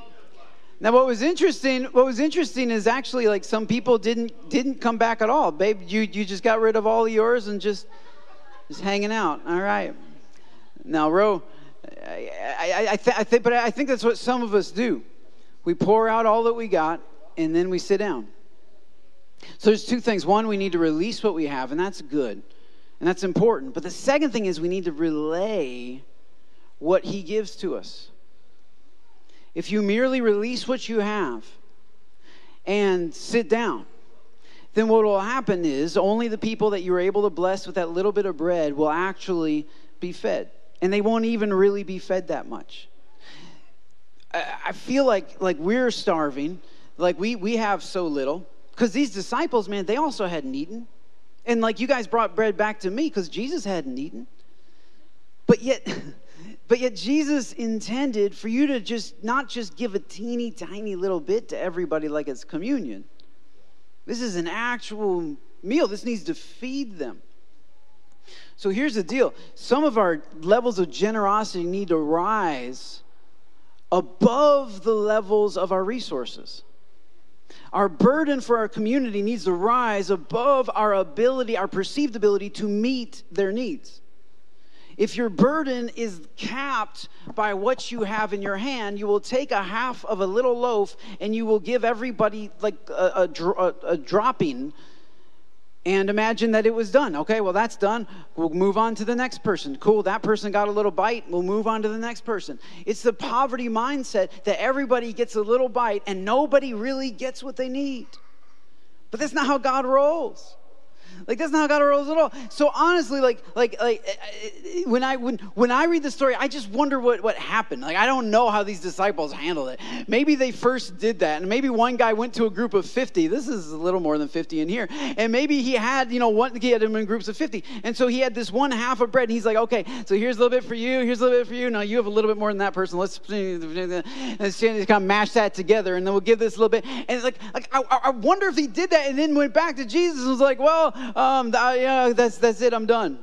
Now, what was interesting? What was interesting is actually like some people didn't didn't come back at all. Babe, you you just got rid of all yours and just just hanging out. All right. Now, Ro, I, I, th- I think, but I think that's what some of us do. We pour out all that we got, and then we sit down. So there's two things. One, we need to release what we have, and that's good, and that's important. But the second thing is we need to relay what He gives to us. If you merely release what you have, and sit down, then what will happen is only the people that you're able to bless with that little bit of bread will actually be fed. And they won't even really be fed that much. I feel like like we're starving, like we we have so little. Because these disciples, man, they also hadn't eaten. And like you guys brought bread back to me because Jesus hadn't eaten. But yet, but yet Jesus intended for you to just not just give a teeny tiny little bit to everybody like it's communion. This is an actual meal. This needs to feed them. So here's the deal. Some of our levels of generosity need to rise above the levels of our resources. Our burden for our community needs to rise above our ability, our perceived ability to meet their needs. If your burden is capped by what you have in your hand, you will take a half of a little loaf and you will give everybody like a, a, a, a dropping and imagine that it was done. Okay, well, that's done. We'll move on to the next person. Cool, that person got a little bite. We'll move on to the next person. It's the poverty mindset that everybody gets a little bite and nobody really gets what they need. But that's not how God rolls. Like that's not how God rolls at all. So honestly, like like like eh, eh, when I when when I read the story, I just wonder what what happened. Like I don't know how these disciples handled it. Maybe they first did that, and maybe one guy went to a group of fifty. This is a little more than fifty in here, and maybe he had you know one he had them in groups of fifty, and so he had this one half of bread, and he's like, okay, so here's a little bit for you, here's a little bit for you. Now you have a little bit more than that person. Let's let's kind of mash that together, and then we'll give this a little bit. And like like I, I wonder if he did that, and then went back to Jesus and was like, well um, yeah, that's, that's it, I'm done.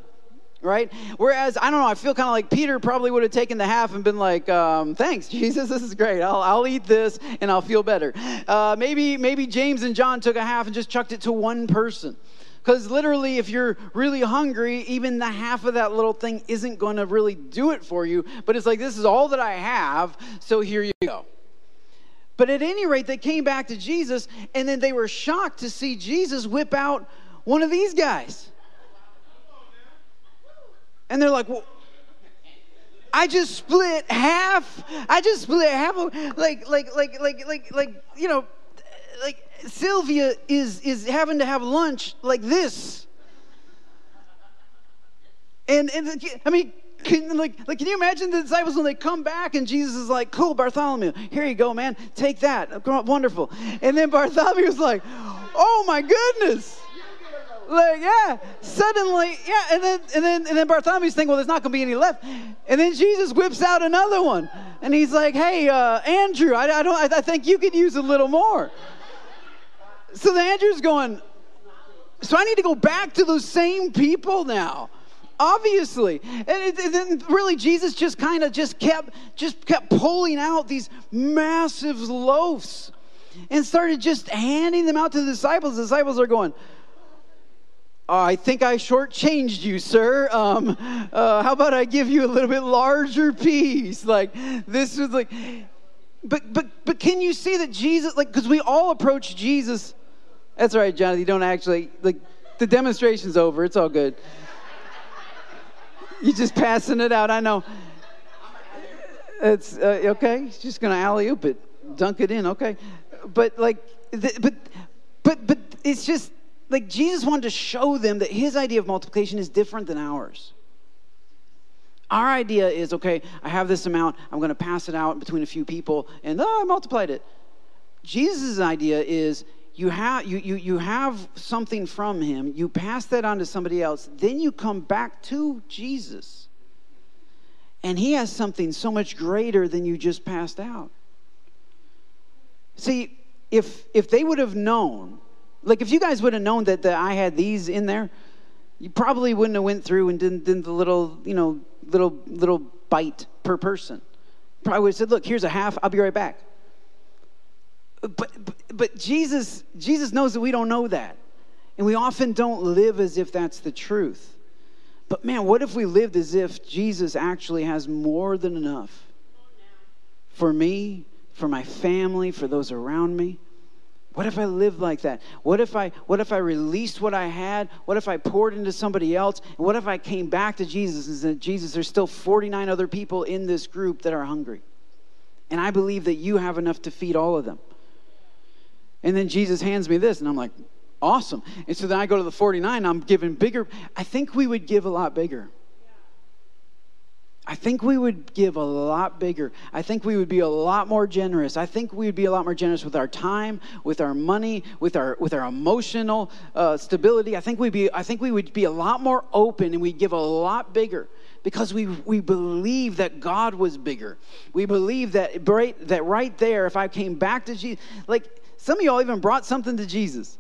Right? Whereas, I don't know, I feel kind of like Peter probably would have taken the half and been like, um, thanks, Jesus, this is great. I'll, I'll eat this and I'll feel better. Uh, maybe, maybe James and John took a half and just chucked it to one person. Because literally, if you're really hungry, even the half of that little thing isn't going to really do it for you. But it's like, this is all that I have, so here you go. But at any rate, they came back to Jesus, and then they were shocked to see Jesus whip out one of these guys. And they're like, well, I just split half. I just split half of like like like like like like you know like Sylvia is is having to have lunch like this. And and I mean can, like, like, can you imagine the disciples when they come back and Jesus is like, cool, Bartholomew, here you go, man, take that. Wonderful. And then Bartholomew was like, oh my goodness like yeah suddenly yeah and then and then and then bartholomew's thinking well there's not to be any left. And then jesus whips out another one and he's like hey uh, andrew I, I don't I, I think you could use a little more. So the andrew's going so i need to go back to those same people now obviously. And, then really jesus just kind of just kept just kept pulling out these massive loaves and started just handing them out to the disciples. The disciples are going I think I shortchanged you, sir. Um, uh, how about I give you a little bit larger piece? Like this was like, but but but can you see that Jesus? Like, because we all approach Jesus. That's right, Jonathan. You don't actually like the demonstration's over. It's all good. You're just passing it out. I know. It's uh, okay. He's just gonna alley oop it, dunk it in. Okay, but like, the, but but but it's just like Jesus wanted to show them that his idea of multiplication is different than ours. Our idea is okay, I have this amount, I'm going to pass it out between a few people, and oh, I multiplied it. Jesus' idea is you have, you, you, you have something from him, you pass that on to somebody else, then you come back to Jesus. And he has something so much greater than you just passed out. See, if, if they would have known like if you guys would have known that, that I had these in there, you probably wouldn't have went through and did, did the little, you know, little little bite per person. Probably would have said, "Look, here's a half. I'll be right back." But, but but Jesus Jesus knows that we don't know that, and we often don't live as if that's the truth. But man, what if we lived as if Jesus actually has more than enough for me, for my family, for those around me? What if I lived like that? What if I what if I released what I had? What if I poured into somebody else? And what if I came back to Jesus and said, Jesus, there's still 49 other people in this group that are hungry. And I believe that you have enough to feed all of them. And then Jesus hands me this, and I'm like, awesome. And so then I go to the 49, I'm giving bigger. I think we would give a lot bigger. I think we would give a lot bigger. I think we would be a lot more generous. I think we would be a lot more generous with our time, with our money, with our with our emotional uh, stability. I think we'd be. I think we would be a lot more open, and we'd give a lot bigger because we we believe that God was bigger. We believe that right that right there. If I came back to Jesus, like some of y'all even brought something to Jesus.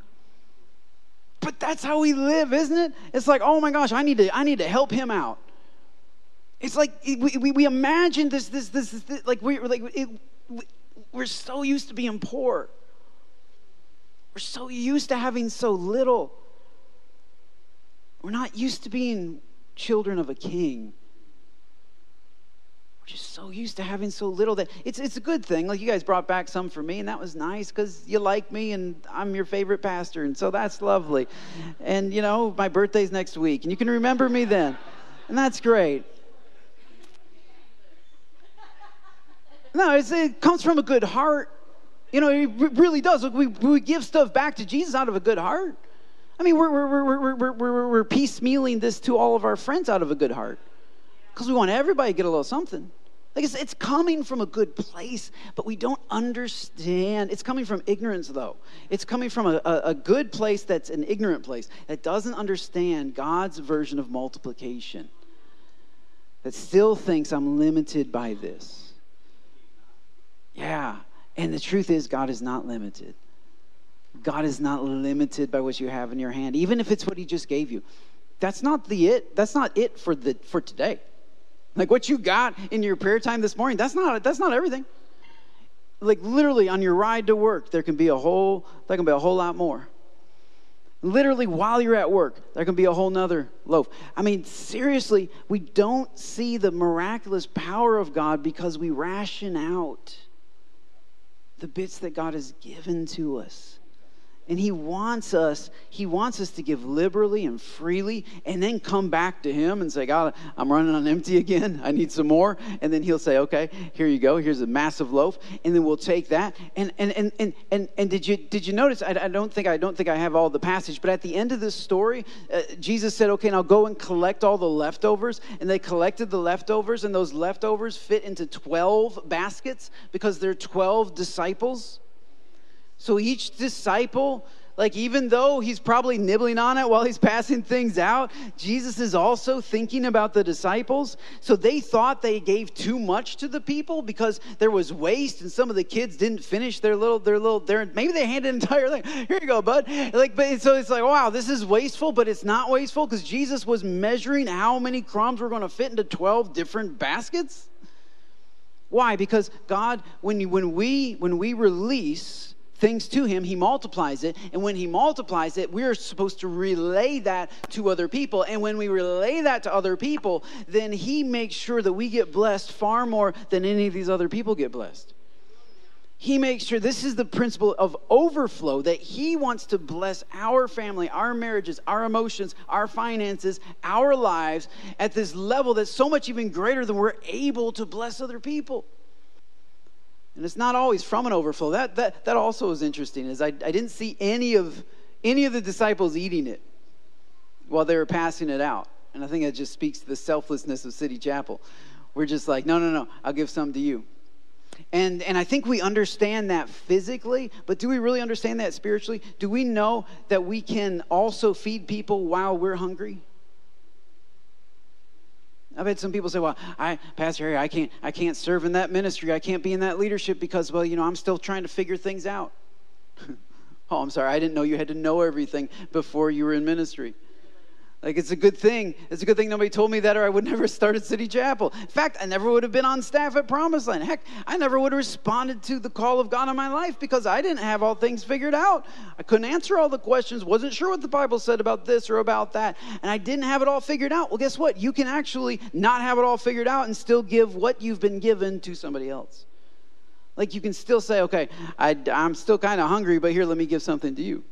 But that's how we live, isn't it? It's like, oh my gosh, I need to I need to help him out. It's like we, we, we imagine this, this, this, this like, we, like it, we're so used to being poor. We're so used to having so little. We're not used to being children of a king. We're just so used to having so little that it's, it's a good thing. Like you guys brought back some for me, and that was nice because you like me and I'm your favorite pastor, and so that's lovely. And you know, my birthday's next week, and you can remember me then, and that's great. No, it comes from a good heart. You know, it really does. we, we give stuff back to Jesus out of a good heart. I mean, we're, we're, we're, we're, we're, we're piecemealing this to all of our friends out of a good heart because we want everybody to get a little something. Like it's, it's coming from a good place, but we don't understand. It's coming from ignorance, though. It's coming from a, a, a good place that's an ignorant place that doesn't understand God's version of multiplication, that still thinks I'm limited by this. Yeah. And the truth is, God is not limited. God is not limited by what you have in your hand, even if it's what He just gave you. That's not the it. That's not it for the for today. Like what you got in your prayer time this morning. That's not that's not everything. Like literally on your ride to work, there can be a whole there can be a whole lot more. Literally, while you're at work, there can be a whole nother loaf. I mean, seriously, we don't see the miraculous power of God because we ration out the bits that God has given to us. And he wants us, he wants us to give liberally and freely and then come back to him and say, God, I'm running on empty again. I need some more. And then he'll say, okay, here you go. Here's a massive loaf. And then we'll take that. And and and and and, and did you did you notice? I, I don't think I don't think I have all the passage, but at the end of this story, uh, Jesus said, okay, now go and collect all the leftovers. And they collected the leftovers, and those leftovers fit into 12 baskets because there are 12 disciples. So each disciple, like even though he's probably nibbling on it while he's passing things out, Jesus is also thinking about the disciples. So they thought they gave too much to the people because there was waste and some of the kids didn't finish their little their little their maybe they handed an entire thing. Here you go, bud. Like but so it's like, wow, this is wasteful, but it's not wasteful because Jesus was measuring how many crumbs were going to fit into 12 different baskets. Why? Because God, when you, when we when we release things to him, he multiplies it. And when he multiplies it, we're supposed to relay that to other people. And when we relay that to other people, then he makes sure that we get blessed far more than any of these other people get blessed. He makes sure this is the principle of overflow that he wants to bless our family, our marriages, our emotions, our finances, our lives at this level that's so much even greater than we're able to bless other people. And it's not always from an overflow. That, that, that also is interesting, is I, I didn't see any of, any of the disciples eating it while they were passing it out. And I think that just speaks to the selflessness of City Chapel. We're just like, no, no, no, I'll give some to you. And, and I think we understand that physically, but do we really understand that spiritually? Do we know that we can also feed people while we're hungry? I've had some people say, "Well, I, Pastor Harry, I can't, I can't serve in that ministry. I can't be in that leadership because, well, you know, I'm still trying to figure things out." oh, I'm sorry, I didn't know you had to know everything before you were in ministry. Like, it's a good thing. It's a good thing nobody told me that, or I would never have started City Chapel. In fact, I never would have been on staff at Promiseland. Heck, I never would have responded to the call of God in my life because I didn't have all things figured out. I couldn't answer all the questions, wasn't sure what the Bible said about this or about that, and I didn't have it all figured out. Well, guess what? You can actually not have it all figured out and still give what you've been given to somebody else. Like, you can still say, okay, I, I'm still kind of hungry, but here, let me give something to you.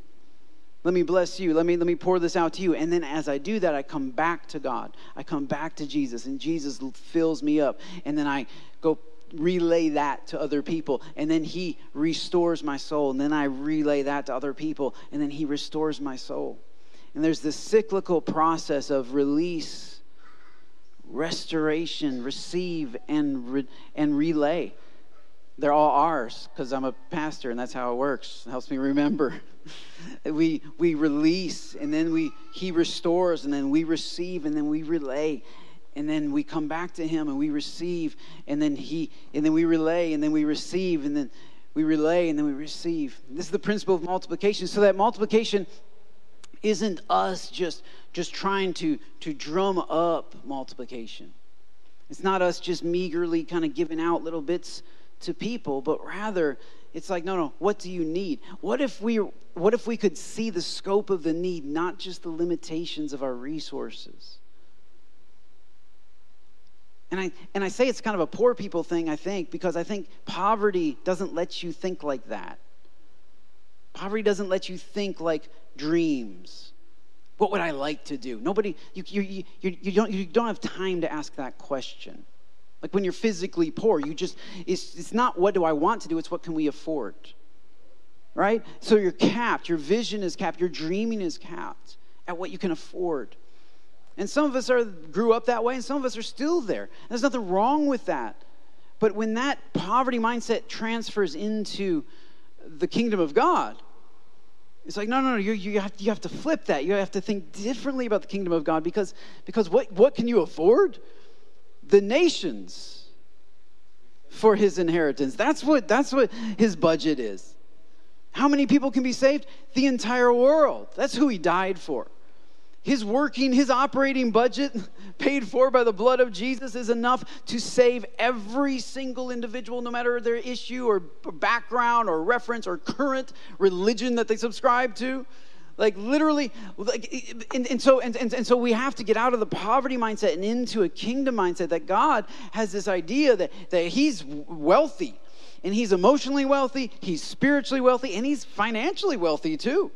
Let me bless you. Let me, let me pour this out to you. And then as I do that, I come back to God. I come back to Jesus, and Jesus fills me up. And then I go relay that to other people. And then He restores my soul. And then I relay that to other people. And then He restores my soul. And there's this cyclical process of release, restoration, receive, and, re- and relay. They're all ours because I'm a pastor and that's how it works. It helps me remember. we, we release and then we, He restores and then we receive and then we relay and then we come back to him and we receive and then he and then we relay and then we receive and then we relay and then we receive this is the principle of multiplication so that multiplication isn't us just just trying to to drum up multiplication it's not us just meagerly kind of giving out little bits to people but rather it's like no no what do you need what if we what if we could see the scope of the need not just the limitations of our resources and I, and I say it's kind of a poor people thing, I think, because I think poverty doesn't let you think like that. Poverty doesn't let you think like dreams. What would I like to do? Nobody, you, you, you, you, don't, you don't have time to ask that question. Like when you're physically poor, you just, it's, it's not what do I want to do, it's what can we afford. Right? So you're capped, your vision is capped, your dreaming is capped at what you can afford. And some of us are grew up that way, and some of us are still there. There's nothing wrong with that. But when that poverty mindset transfers into the kingdom of God, it's like, no, no, no, you, you, have, you have to flip that. You have to think differently about the kingdom of God because, because what, what can you afford? The nations for his inheritance. That's what, that's what his budget is. How many people can be saved? The entire world. That's who he died for. His working, his operating budget, paid for by the blood of Jesus, is enough to save every single individual, no matter their issue or background or reference or current religion that they subscribe to. Like literally, like, and, and so and, and, and so we have to get out of the poverty mindset and into a kingdom mindset that God has this idea that, that He's wealthy and He's emotionally wealthy, He's spiritually wealthy, and He's financially wealthy too.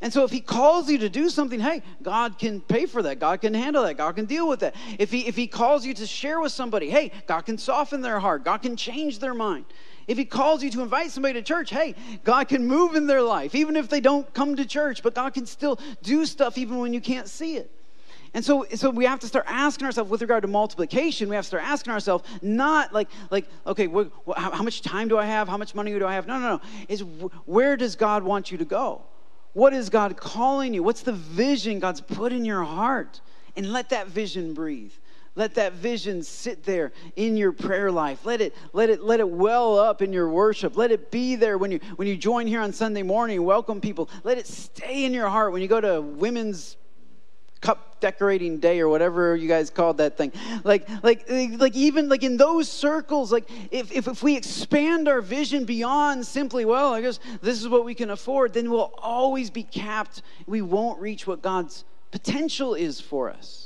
And so if he calls you to do something, hey, God can pay for that. God can handle that. God can deal with that. If he if he calls you to share with somebody, hey, God can soften their heart. God can change their mind. If he calls you to invite somebody to church, hey, God can move in their life even if they don't come to church, but God can still do stuff even when you can't see it. And so, so we have to start asking ourselves with regard to multiplication, we have to start asking ourselves, not like, like okay, wh- wh- how, much time do I have? How much money do I have? No, no, no. Is wh- where does God want you to go? What is God calling you? What's the vision God's put in your heart? And let that vision breathe. Let that vision sit there in your prayer life. Let it, let it, let it well up in your worship. Let it be there when you when you join here on Sunday morning, welcome people. Let it stay in your heart when you go to women's cup decorating day or whatever you guys called that thing like like like even like in those circles like if, if, if we expand our vision beyond simply well i guess this is what we can afford then we'll always be capped we won't reach what god's potential is for us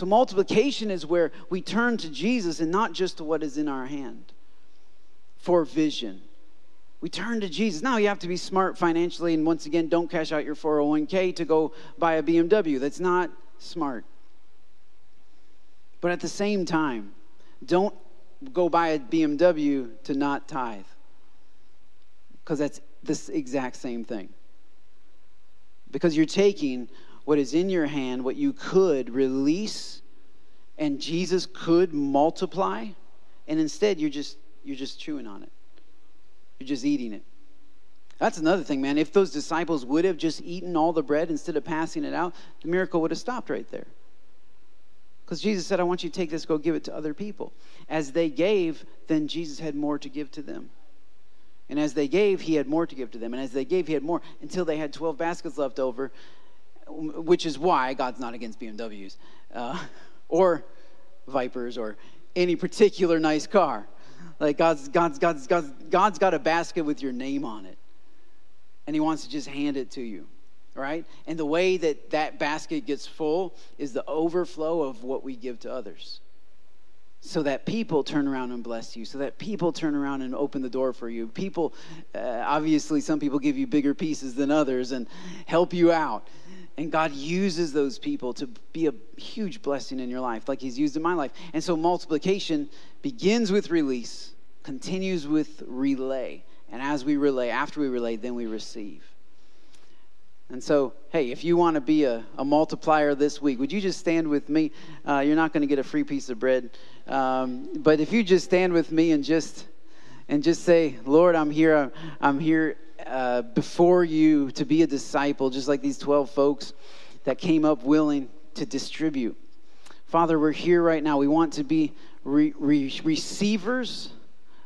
so multiplication is where we turn to jesus and not just to what is in our hand for vision we turn to Jesus. Now you have to be smart financially, and once again, don't cash out your 401k to go buy a BMW. That's not smart. But at the same time, don't go buy a BMW to not tithe, because that's this exact same thing. Because you're taking what is in your hand, what you could release, and Jesus could multiply, and instead you're just you're just chewing on it. You're just eating it. That's another thing, man. If those disciples would have just eaten all the bread instead of passing it out, the miracle would have stopped right there. Because Jesus said, I want you to take this, go give it to other people. As they gave, then Jesus had more to give to them. And as they gave, he had more to give to them. And as they gave, he had more until they had 12 baskets left over, which is why God's not against BMWs uh, or Vipers or any particular nice car. Like God's, God's, God's, God's, God's got a basket with your name on it. And he wants to just hand it to you, right? And the way that that basket gets full is the overflow of what we give to others. So that people turn around and bless you, so that people turn around and open the door for you. People, uh, obviously, some people give you bigger pieces than others and help you out. And God uses those people to be a huge blessing in your life, like He's used in my life. And so multiplication begins with release, continues with relay. And as we relay, after we relay, then we receive. And so, hey, if you want to be a, a multiplier this week, would you just stand with me? Uh, you're not going to get a free piece of bread. Um, but if you just stand with me and just and just say, Lord, I'm here. I'm, I'm here uh, before you to be a disciple, just like these 12 folks that came up willing to distribute. Father, we're here right now. We want to be re- re- receivers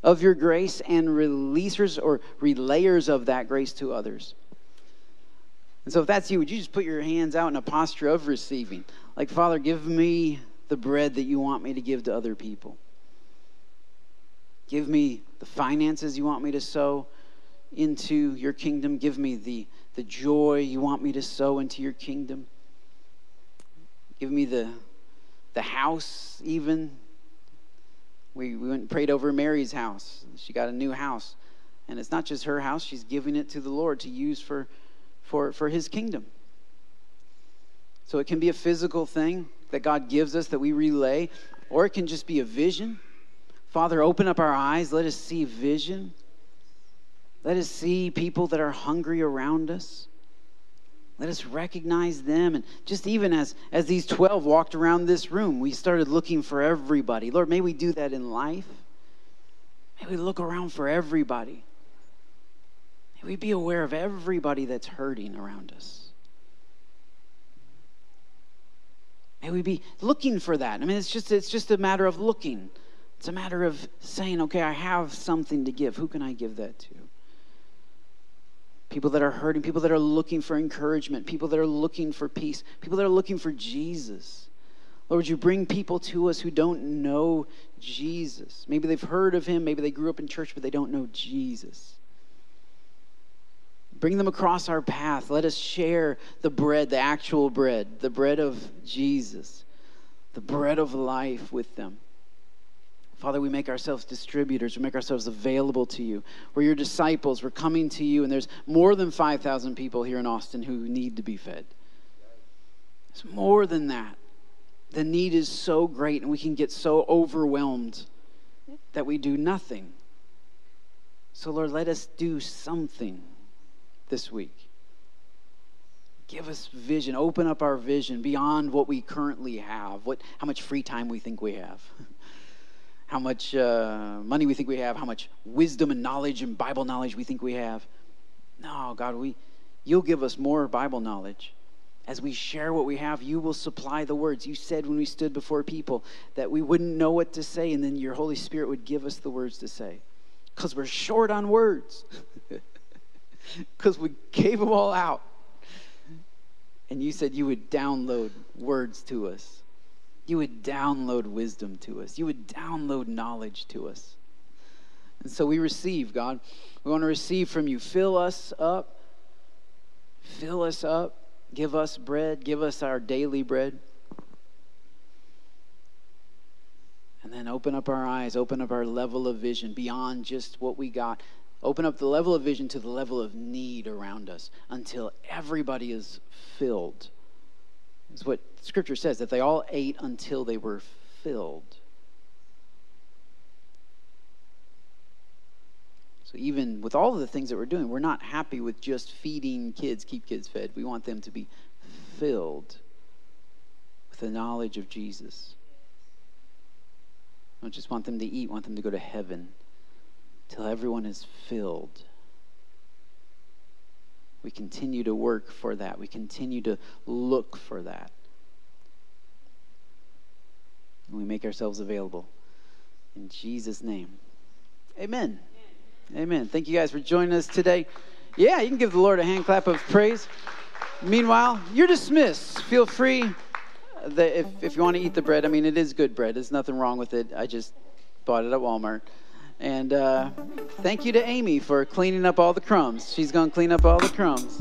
of your grace and releasers or relayers of that grace to others. And so, if that's you, would you just put your hands out in a posture of receiving? Like, Father, give me the bread that you want me to give to other people. Give me the finances you want me to sow into your kingdom. Give me the, the joy you want me to sow into your kingdom. Give me the, the house, even. We, we went and prayed over Mary's house. She got a new house. And it's not just her house, she's giving it to the Lord to use for, for, for his kingdom. So it can be a physical thing that God gives us that we relay, or it can just be a vision. Father, open up our eyes. Let us see vision. Let us see people that are hungry around us. Let us recognize them. And just even as, as these 12 walked around this room, we started looking for everybody. Lord, may we do that in life. May we look around for everybody. May we be aware of everybody that's hurting around us. May we be looking for that. I mean, it's just, it's just a matter of looking. It's a matter of saying, okay, I have something to give. Who can I give that to? People that are hurting, people that are looking for encouragement, people that are looking for peace, people that are looking for Jesus. Lord, you bring people to us who don't know Jesus? Maybe they've heard of him, maybe they grew up in church, but they don't know Jesus. Bring them across our path. Let us share the bread, the actual bread, the bread of Jesus, the bread of life with them. Father, we make ourselves distributors. We make ourselves available to you. We're your disciples. We're coming to you, and there's more than 5,000 people here in Austin who need to be fed. It's more than that. The need is so great, and we can get so overwhelmed that we do nothing. So, Lord, let us do something this week. Give us vision. Open up our vision beyond what we currently have, what, how much free time we think we have. how much uh, money we think we have, how much wisdom and knowledge and Bible knowledge we think we have. No, God, we, you'll give us more Bible knowledge. As we share what we have, you will supply the words. You said when we stood before people that we wouldn't know what to say, and then your Holy Spirit would give us the words to say. Because we're short on words. Because we gave them all out. And you said you would download words to us you would download wisdom to us. You would download knowledge to us. And so we receive, God. We want to receive from you. Fill us up. Fill us up. Give us bread. Give us our daily bread. And then open up our eyes, open up our level of vision beyond just what we got. Open up the level of vision to the level of need around us until everybody is filled is what Scripture says, that they all ate until they were filled. So, even with all of the things that we're doing, we're not happy with just feeding kids, keep kids fed. We want them to be filled with the knowledge of Jesus. I don't just want them to eat, want them to go to heaven till everyone is filled. We continue to work for that. We continue to look for that. And we make ourselves available. In Jesus' name. Amen. Amen. Thank you guys for joining us today. Yeah, you can give the Lord a hand clap of praise. Meanwhile, you're dismissed. Feel free if, if you want to eat the bread. I mean, it is good bread. There's nothing wrong with it. I just bought it at Walmart. And uh, thank you to Amy for cleaning up all the crumbs. She's going to clean up all the crumbs.